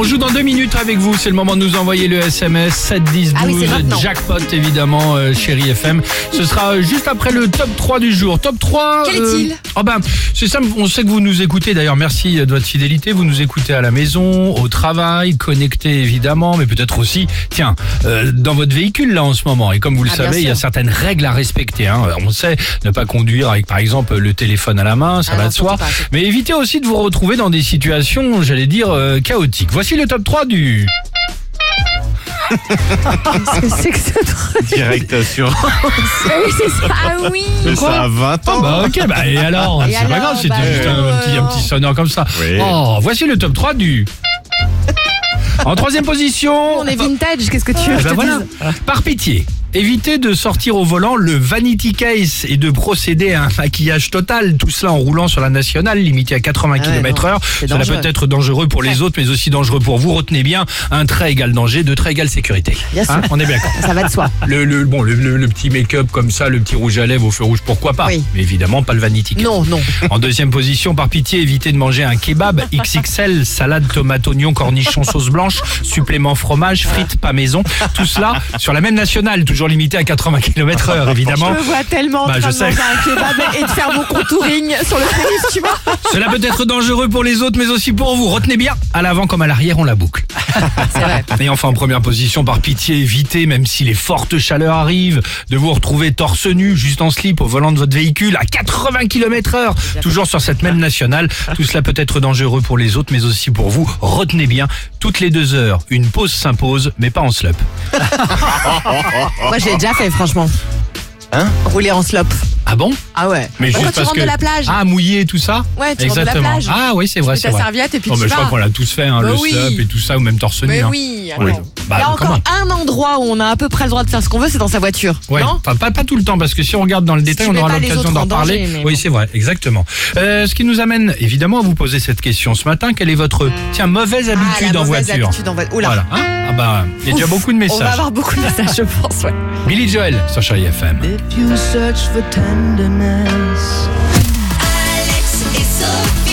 On joue dans deux minutes avec vous. C'est le moment de nous envoyer le SMS 7 10 12 Ah oui, c'est maintenant. jackpot évidemment euh, chérie FM. Ce sera euh, juste après le top 3 du jour. Top 3 Quel est-il Oh ben, c'est simple, on sait que vous nous écoutez d'ailleurs. Merci de votre fidélité. Vous nous écoutez à la maison, au travail, connecté évidemment, mais peut-être aussi tiens, euh, dans votre véhicule là en ce moment. Et comme vous le Ah, savez, il y a certaines règles à respecter hein. On sait ne pas conduire avec par exemple le téléphone à la main, ça Ah va de soi. Mais évitez aussi de vous retrouver dans des situations, j'allais dire, euh, chaotiques. Voici le top 3 du... C'est que ce truc. Direct sur. Oui, c'est ça. Ah oui. ça a 20 ans. Bah ok, bah et alors Et C'est pas grave, c'était bah, juste un, euh, petit, un petit sonore comme ça. Oui. Oh, voici le top 3 du... En troisième position... On est vintage. Qu'est-ce que tu veux que je ben te voilà. dise? Par pitié, évitez de sortir au volant le vanity case et de procéder à un maquillage total, tout cela en roulant sur la nationale limitée à 80 Ah ouais, km heure. Cela dangereux. peut être dangereux pour les autres, mais aussi dangereux pour vous. Retenez bien, un trait égale danger, deux traits égale sécurité. Bien sûr. Hein, on est bien d'accord. Ça va de soi. Le, le- bon, le, le- le petit make-up comme ça, le petit rouge à lèvres au feu rouge, pourquoi pas? Oui. Mais évidemment, pas le vanity case. Non, non. En deuxième position, par pitié, évitez de manger un kebab XXL, salade, tomate, oignon, cornichon, sauce blanche, supplément fromage, frites, pas maison. Tout cela sur la même nationale, toujours limité à 80 km heure, évidemment. Je me vois tellement en Bah, train je de sais. manger un kebab et de faire mon contouring sur le périph', tu vois. Cela peut être dangereux pour les autres, mais aussi pour vous. Retenez bien, à l'avant comme à l'arrière, on la boucle. C'est vrai. Et enfin, en première position, par pitié, évitez, même si les fortes chaleurs arrivent, de vous retrouver torse nu, juste en slip, au volant de votre véhicule, à 80 km heure, toujours sur cette même nationale. Tout cela peut être dangereux pour les autres, mais aussi pour vous. Retenez bien, toutes les deux heures, une pause s'impose, mais pas en slop. Moi, je l'ai déjà fait, franchement. Hein? Rouler en slop. Ah bon? Ah ouais. Mais Bah, juste parce que de la plage. ah mouillé tout ça? Ouais, tu rentres de la Exactement. plage. Ah oui, c'est vrai, c'est ta vrai. serviette et puis Oh, tu mais je crois qu'on l'a tous fait, hein, Bah le oui. slop et tout ça, ou même torse nu. Mais hein. oui, Oui. Bah, Il y a comment encore un endroit où on a à peu près le droit de faire ce qu'on veut, c'est dans sa voiture. Ouais, Non enfin, pas, pas tout le temps, parce que si on regarde dans le détail, tu on aura l'occasion d'en en parler. danger, Oui, bon. c'est vrai, exactement. Euh, ce qui nous amène évidemment à vous poser cette question ce matin. Quelle est votre tiens mauvaise Ah, habitude la en mauvaise voiture habitude en voiture. Oula. Voilà. Hein ah bah, il y a déjà beaucoup de On va messages. avoir beaucoup de messages, je pense, ouais. Billy Joel sur Chérie FM. If you search for tenderness Alex et Sophie.